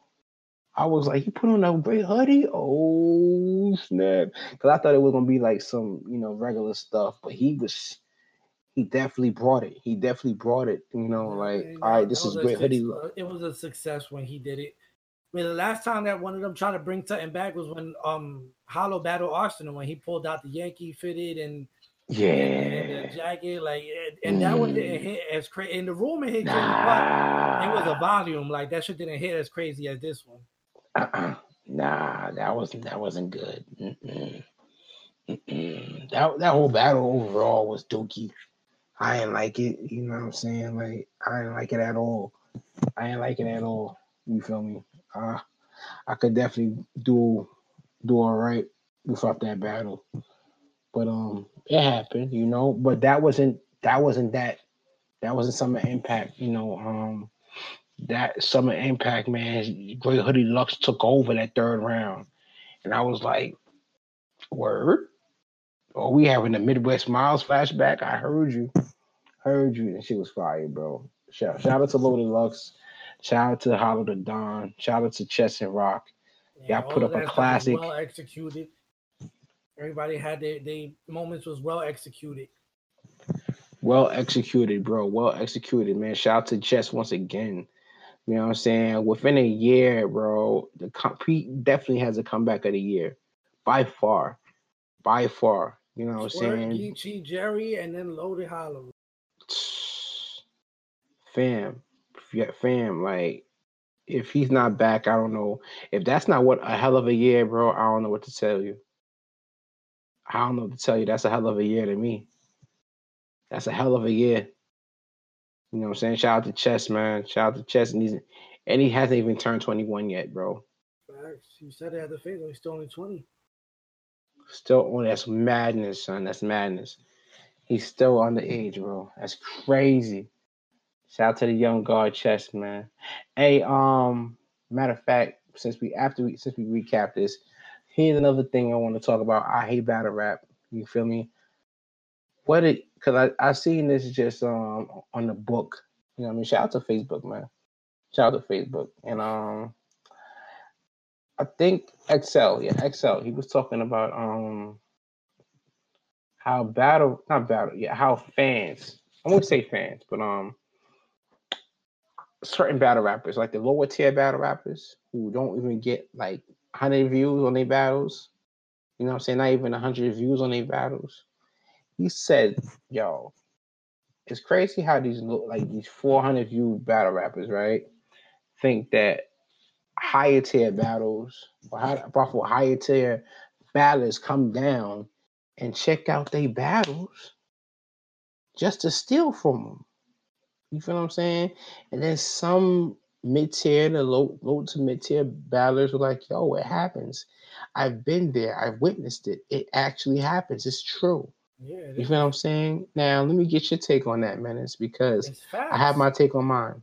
I was like, he put on a great hoodie. Oh snap! Because I thought it was gonna be like some, you know, regular stuff, but he was, he definitely brought it. He definitely brought it. You know, like, all right, this is great hoodie. Uh, it was a success when he did it. I mean, the last time that one of them tried to bring something back was when um Hollow Battle Arsenal when he pulled out the Yankee fitted and yeah, and, the jacket, like, and, and that one didn't mm. hit as crazy. In the room, it hit nah. it was a volume. Like that shit didn't hit as crazy as this one. Uh-uh. Nah, that wasn't that wasn't good. Mm-mm. Mm-mm. That that whole battle overall was dookie. I didn't like it. You know what I'm saying? Like I didn't like it at all. I didn't like it at all. You feel me? Uh, I could definitely do do all right without that battle. But um, it happened, you know. But that wasn't that wasn't that that wasn't summer impact, you know. Um, that summer impact, man. Great Hoodie Lux took over that third round, and I was like, "Word." Oh, we having the Midwest Miles flashback. I heard you, heard you, and she was fire, bro. Shout, shout out to Loaded Lux, shout out to Hollow the Don, shout out to Chess and Rock, Yeah, all put up a classic. Well executed. Everybody had their, their moments was well executed. Well executed, bro. Well executed, man. Shout out to Chess once again. You know what I'm saying? Within a year, bro, the compete definitely has a comeback of the year. By far. By far. You know what I'm saying? Geechee, Jerry, and then Loaded Hollow. Fam. Fam, like if he's not back, I don't know. If that's not what a hell of a year, bro, I don't know what to tell you. I don't know what to tell you. That's a hell of a year to me. That's a hell of a year. You know what I'm saying? Shout out to Chess, man. Shout out to Chess. And he's and he hasn't even turned 21 yet, bro. Facts. You said it had the face, he's still only 20. Still on that's madness, son. That's madness. He's still on the age, bro. That's crazy. Shout out to the young guard chess, man. Hey, um, matter of fact, since we after we since we recap this, here's another thing I want to talk about. I hate battle rap. You feel me? What it because I I seen this just um on the book. You know what I mean? Shout out to Facebook, man. Shout out to Facebook. And um I think Excel, yeah, Excel. He was talking about um how battle not battle, yeah, how fans, I won't say fans, but um certain battle rappers, like the lower tier battle rappers who don't even get like 100 views on their battles. You know I'm saying? Not even 100 views on their battles. He said, yo, it's crazy how these look like these 400 view battle rappers, right? Think that higher tier battles or how, higher tier battlers come down and check out their battles just to steal from them. You feel what I'm saying? And then some mid tier to low low to mid tier battlers were like, "Yo, it happens. I've been there. I've witnessed it. It actually happens. It's true." Yeah, you feel what I'm saying? Now, let me get your take on that, Menace, because I have my take on mine.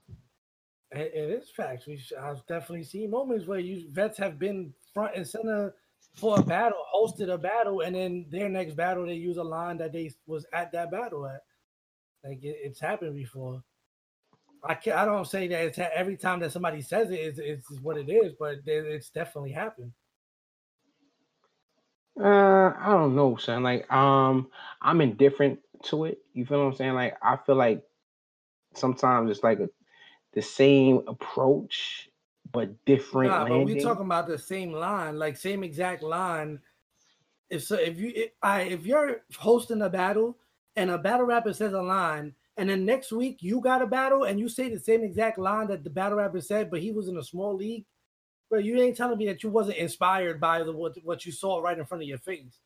it is facts. We I've definitely seen moments where you vets have been front and center for a battle, hosted a battle, and then their next battle they use a line that they was at that battle at. Like it, it's happened before. I can't, I don't say that it's every time that somebody says it, it's, it's what it is, but it's definitely happened. Uh, I don't know, son. Like, um, I'm indifferent to it. You feel what I'm saying? Like, I feel like sometimes it's like a the same approach but different. Nah, landing. but we talking about the same line, like same exact line. If so, if you if, I if you're hosting a battle and a battle rapper says a line and then next week you got a battle and you say the same exact line that the battle rapper said, but he was in a small league. But you ain't telling me that you wasn't inspired by the what, what you saw right in front of your face.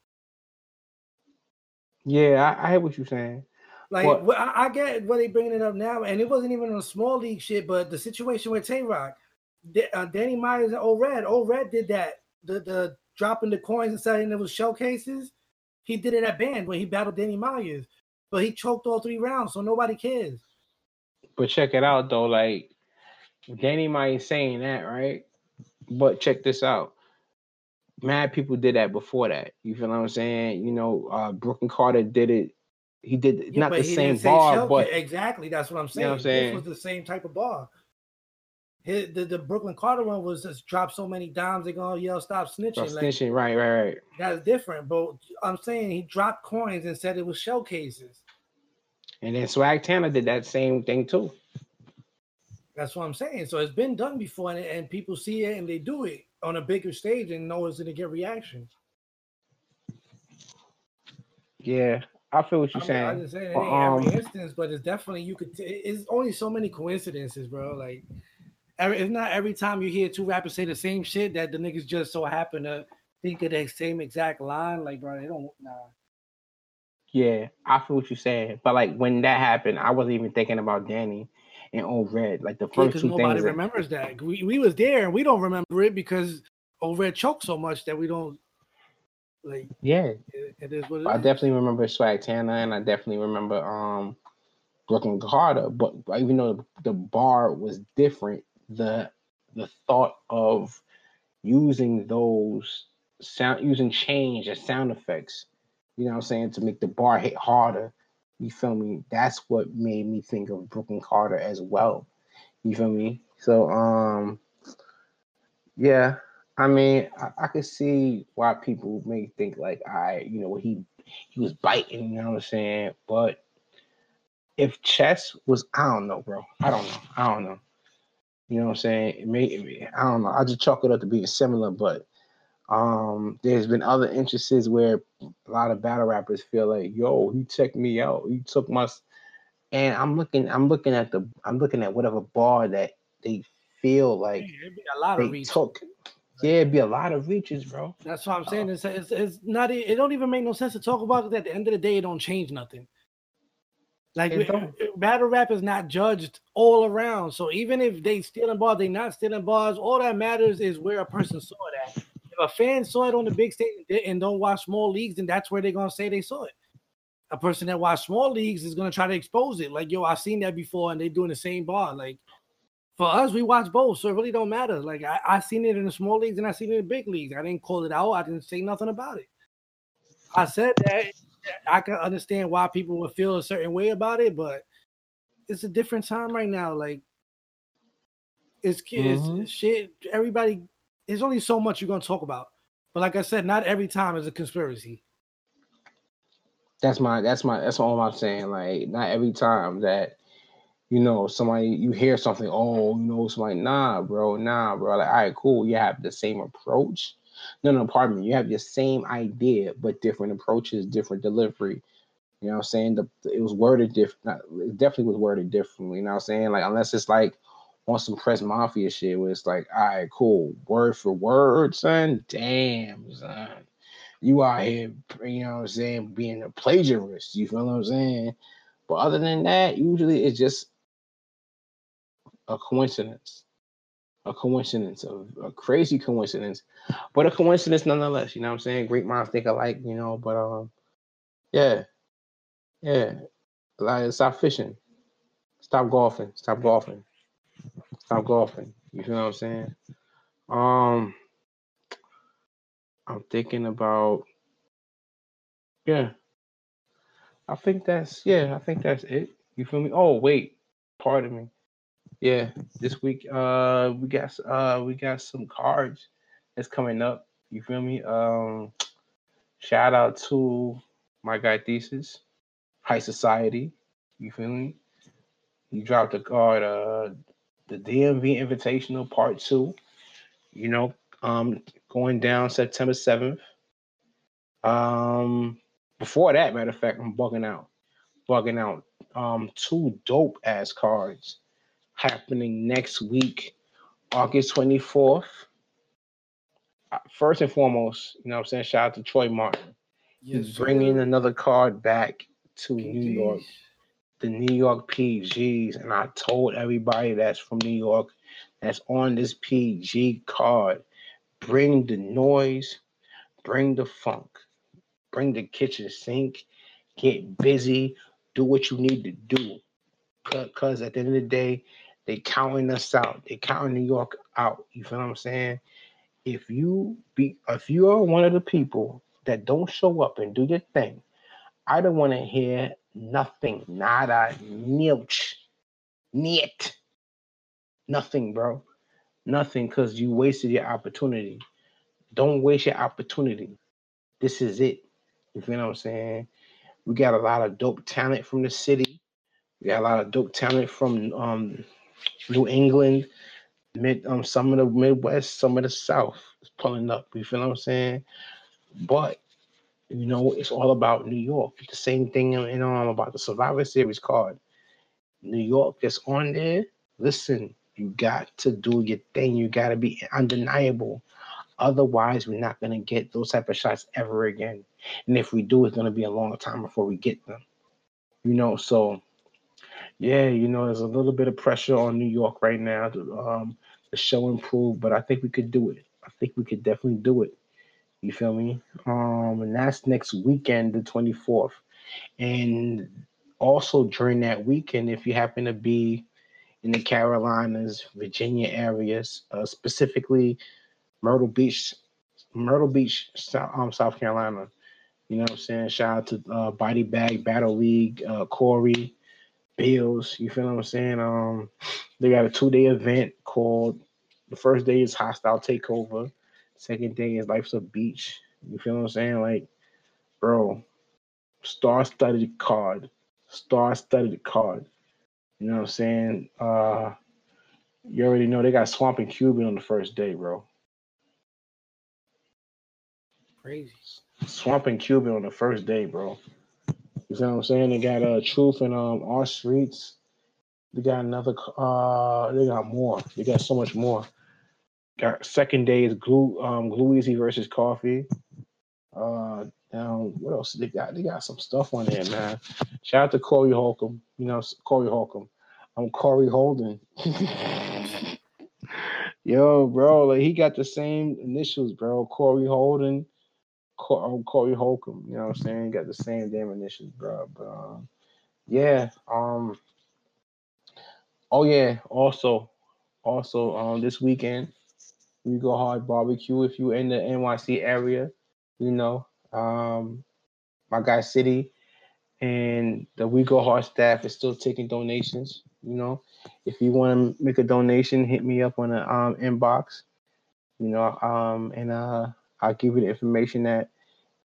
Yeah, I, I hear what you're saying. Like what? I, I, get what they bringing it up now, and it wasn't even a small league shit, but the situation with Tay Roc, uh, Danny Myers and Old Red, Old Red did that. The the dropping the coins and saying it was showcases. He did it at band when he battled Danny Myers but he choked all three rounds, so nobody cares. But check it out though, like Danny might saying that, right? But check this out. Mad people did that before that. You feel what I'm saying? You know, uh Brooklyn Carter did it. He did yeah, not the same bar, but exactly that's what I'm saying. You know what I'm saying? This was the same type of bar. His, the, the Brooklyn Carter one was just drop so many dimes they're gonna yell stop snitching. Stop like, snitching, right, right, right. That's different. But I'm saying he dropped coins and said it was showcases. And then Swag Tanner did that same thing too. That's what I'm saying. So it's been done before, and, and people see it and they do it on a bigger stage and know it's gonna get reactions. Yeah, I feel what you're I saying. I just saying it ain't um, every instance, but it's definitely you could. T- it's only so many coincidences, bro. Like every, it's not every time you hear two rappers say the same shit that the niggas just so happen to think of the same exact line. Like, bro, they don't nah. Yeah, I feel what you're saying. But like when that happened, I wasn't even thinking about Danny and Old Red. Like the first yeah, two nobody things. Nobody remembers that. that. We, we was there and we don't remember it because Old Red choked so much that we don't like yeah. It, it is what it I is. definitely remember Swag Tanner and I definitely remember um Brooklyn Carter. But even though the bar was different, the the thought of using those sound using change as sound effects, you know what I'm saying, to make the bar hit harder. You feel me? That's what made me think of Brooklyn Carter as well. You feel me? So um yeah, I mean, I, I could see why people may think like, I, you know, he he was biting, you know what I'm saying? But if chess was, I don't know, bro. I don't know. I don't know. You know what I'm saying? It may, it may I don't know. I just chalk it up to being similar, but um, there's been other instances where a lot of battle rappers feel like, yo, he checked me out. He took my and I'm looking, I'm looking at the I'm looking at whatever bar that they feel like a lot of reach. took. Yeah, it'd be a lot of reaches, bro. That's what I'm saying. It's, it's, it's not. It don't even make no sense to talk about it. At the end of the day, it don't change nothing. Like don't. Uh, battle rap is not judged all around. So even if they stealing bars, they not stealing bars. All that matters is where a person saw it at. If a fan saw it on the big stage and don't watch small leagues, then that's where they're gonna say they saw it. A person that watch small leagues is gonna try to expose it. Like yo, I've seen that before, and they doing the same bar. Like for us, we watch both, so it really don't matter. Like I, I seen it in the small leagues and I seen it in the big leagues. I didn't call it out. I didn't say nothing about it. I said that I can understand why people would feel a certain way about it, but it's a different time right now. Like it's kids, Mhm. shit. Everybody, there's only so much you're gonna talk about. But like I said, not every time is a conspiracy. That's my that's my that's all I'm saying. Like not every time that you know somebody you hear something, oh, you know, somebody, nah, bro, nah, bro. Like, all right, cool. You have the same approach. No, no, pardon me. You have the same idea, but different approaches, different delivery. You know what I'm saying? The, it was worded different. It definitely was worded differently. You know what I'm saying? Like unless it's like on some press mafia shit where it's like, all right, cool, word for word, son. Damn, son you out here, you know what I'm saying, being a plagiarist. You feel what I'm saying? But other than that, usually it's just a coincidence. A coincidence, of a crazy coincidence, but a coincidence nonetheless. You know what I'm saying? Great minds think alike, you know. But um, yeah, yeah. Like stop fishing, stop golfing, stop golfing, stop golfing. You feel what I'm saying? Um, I'm thinking about yeah. I think that's yeah, I think that's it. You feel me? Oh wait, pardon me. Yeah, this week uh we got uh we got some cards that's coming up. You feel me? Um shout out to my guy Thesis, High Society. You feel me? He dropped a card, uh the DMV Invitational Part Two. You know, um going down September 7th. Um before that, matter of fact, I'm bugging out. Bugging out. Um, two dope ass cards happening next week, August 24th. Uh, First and foremost, you know what I'm saying? Shout out to Troy Martin. He's bringing another card back to New York, the New York PGs. And I told everybody that's from New York that's on this PG card bring the noise, bring the funk, bring the kitchen sink, get busy, do what you need to do. Because at the end of the day, they counting us out. They counting New York out. You feel what I'm saying? If you be if you are one of the people that don't show up and do your thing, I don't want to hear nothing. Nada, nilch, niet. Nothing, bro. Nothing because you wasted your opportunity. Don't waste your opportunity. This is it. You feel what I'm saying? We got a lot of dope talent from the city. We got a lot of dope talent from um, New England, mid um some of the Midwest, some of the South is pulling up. You feel what I'm saying? But you know, it's all about New York. The same thing you know um, about the Survivor Series card. New York that's on there. Listen, you got to do your thing. You got to be undeniable. Otherwise, we're not gonna get those type of shots ever again. And if we do, it's gonna be a long time before we get them. You know, so yeah, you know, there's a little bit of pressure on New York right now to um show improve, but I think we could do it. I think we could definitely do it. You feel me? Um, and that's next weekend, the 24th. And also during that weekend, if you happen to be in the Carolinas, Virginia areas, uh, specifically Myrtle Beach, Myrtle Beach, South, um, South Carolina. You know what I'm saying? Shout out to uh, Body Bag Battle League, uh, Corey, Bills. You feel what I'm saying? Um, they got a two day event called. The first day is Hostile Takeover. Second day is Life's a Beach. You feel what I'm saying? Like, bro, star studded card. Star studded card. You know what I'm saying? Uh you already know they got Swamp and Cuban on the first day, bro. Crazy. Swamp and Cuban on the first day, bro. You know what I'm saying? They got uh Truth and um our streets. They got another uh they got more. They got so much more. Got second day is glue um glue easy versus coffee. Uh now what else they got? They got some stuff on there, man. Shout out to Corey Holcomb. You know Corey Holcomb. I'm Corey Holden. (laughs) Yo, bro, like he got the same initials, bro. Corey Holden, Corey Holcomb. You know what I'm saying? Got the same damn initials, bro. But um, yeah. Um. Oh yeah. Also, also um, this weekend we go hard barbecue if you in the NYC area. You know, um, my guy City and the We Go Hard staff is still taking donations. You know, if you want to make a donation, hit me up on the um, inbox. You know, um, and uh, I'll give you the information that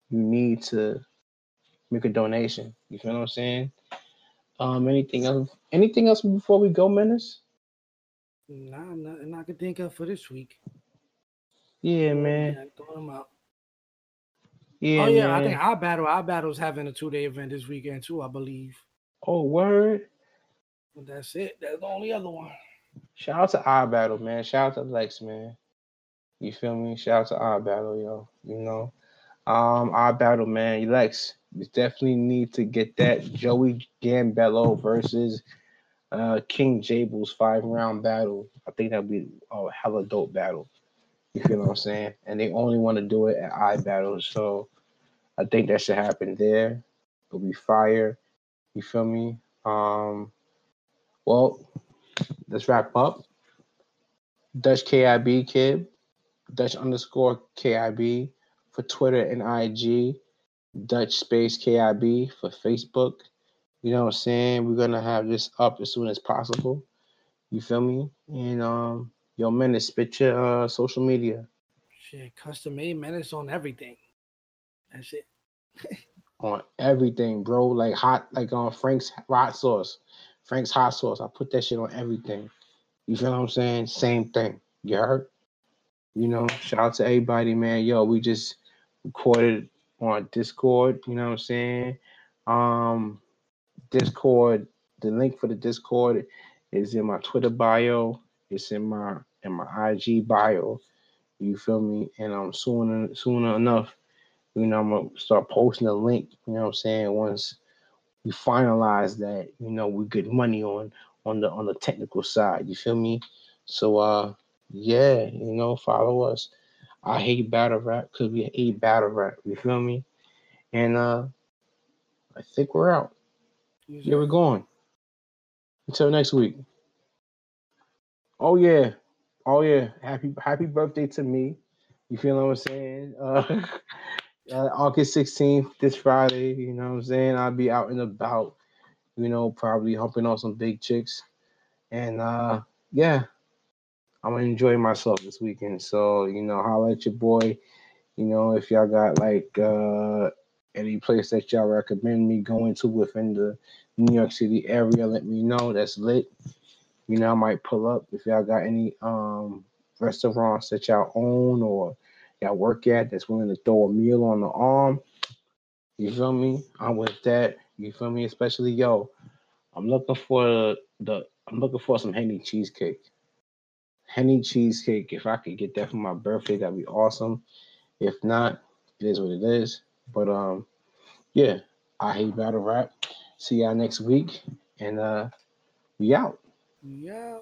you need to make a donation. You feel what I'm saying? Um, anything else? Anything else before we go, Menace? Nah, nothing I can think of for this week. Yeah, man. Yeah, them out. Yeah, oh yeah, man. I think our battle, our battle's having a two day event this weekend too, I believe. Oh, word. But that's it. That's the only other one. Shout out to our battle, man. Shout out to Lex, man. You feel me? Shout out to our battle, yo. You know, um, our battle, man. Lex, you definitely need to get that (laughs) Joey Gambello versus uh King Jables five round battle. I think that'd be a hella dope battle. You feel what I'm saying? And they only want to do it at I battles, so I think that should happen there. It'll be fire. You feel me? Um, well, let's wrap up. Dutch KIB kid, Dutch underscore KIB for Twitter and IG, Dutch space KIB for Facebook. You know what I'm saying? We're gonna have this up as soon as possible. You feel me? And um, yo, man, spit your uh, social media Shit, custom made menace on everything. That's it. (laughs) on everything, bro. Like hot, like on Frank's hot sauce, Frank's hot sauce. I put that shit on everything. You feel what I'm saying? Same thing. You heard? You know, shout out to everybody, man. Yo, we just recorded on Discord. You know what I'm saying? Um, Discord. The link for the Discord is in my Twitter bio. It's in my in my IG bio. You feel me? And um, soon sooner enough, you know, I'm gonna start posting a link. You know what I'm saying? Once we finalize that, you know, we get money on on the on the technical side. You feel me? So uh, yeah, you know, follow us. I hate battle rap because we hate battle rap. You feel me? And uh, I think we're out. Yeah, we're going. Until next week. Oh yeah. Oh yeah. Happy happy birthday to me. You feel what I'm saying? (laughs) Uh, uh August 16th, this Friday, you know what I'm saying? I'll be out and about, you know, probably humping on some big chicks. And uh yeah, I'm gonna enjoy myself this weekend. So, you know, holla at your boy. You know, if y'all got like uh any place that y'all recommend me going to within the New York City area, let me know. That's lit. You know, I might pull up if y'all got any um restaurants that y'all own or y'all work at that's willing to throw a meal on the arm. You feel me? I'm with that. You feel me? Especially yo, I'm looking for the I'm looking for some Henny cheesecake. Henny cheesecake. If I could get that for my birthday, that'd be awesome. If not, it is what it is. But um, yeah, I hate battle rap. See y'all next week, and uh, we out. Yeah.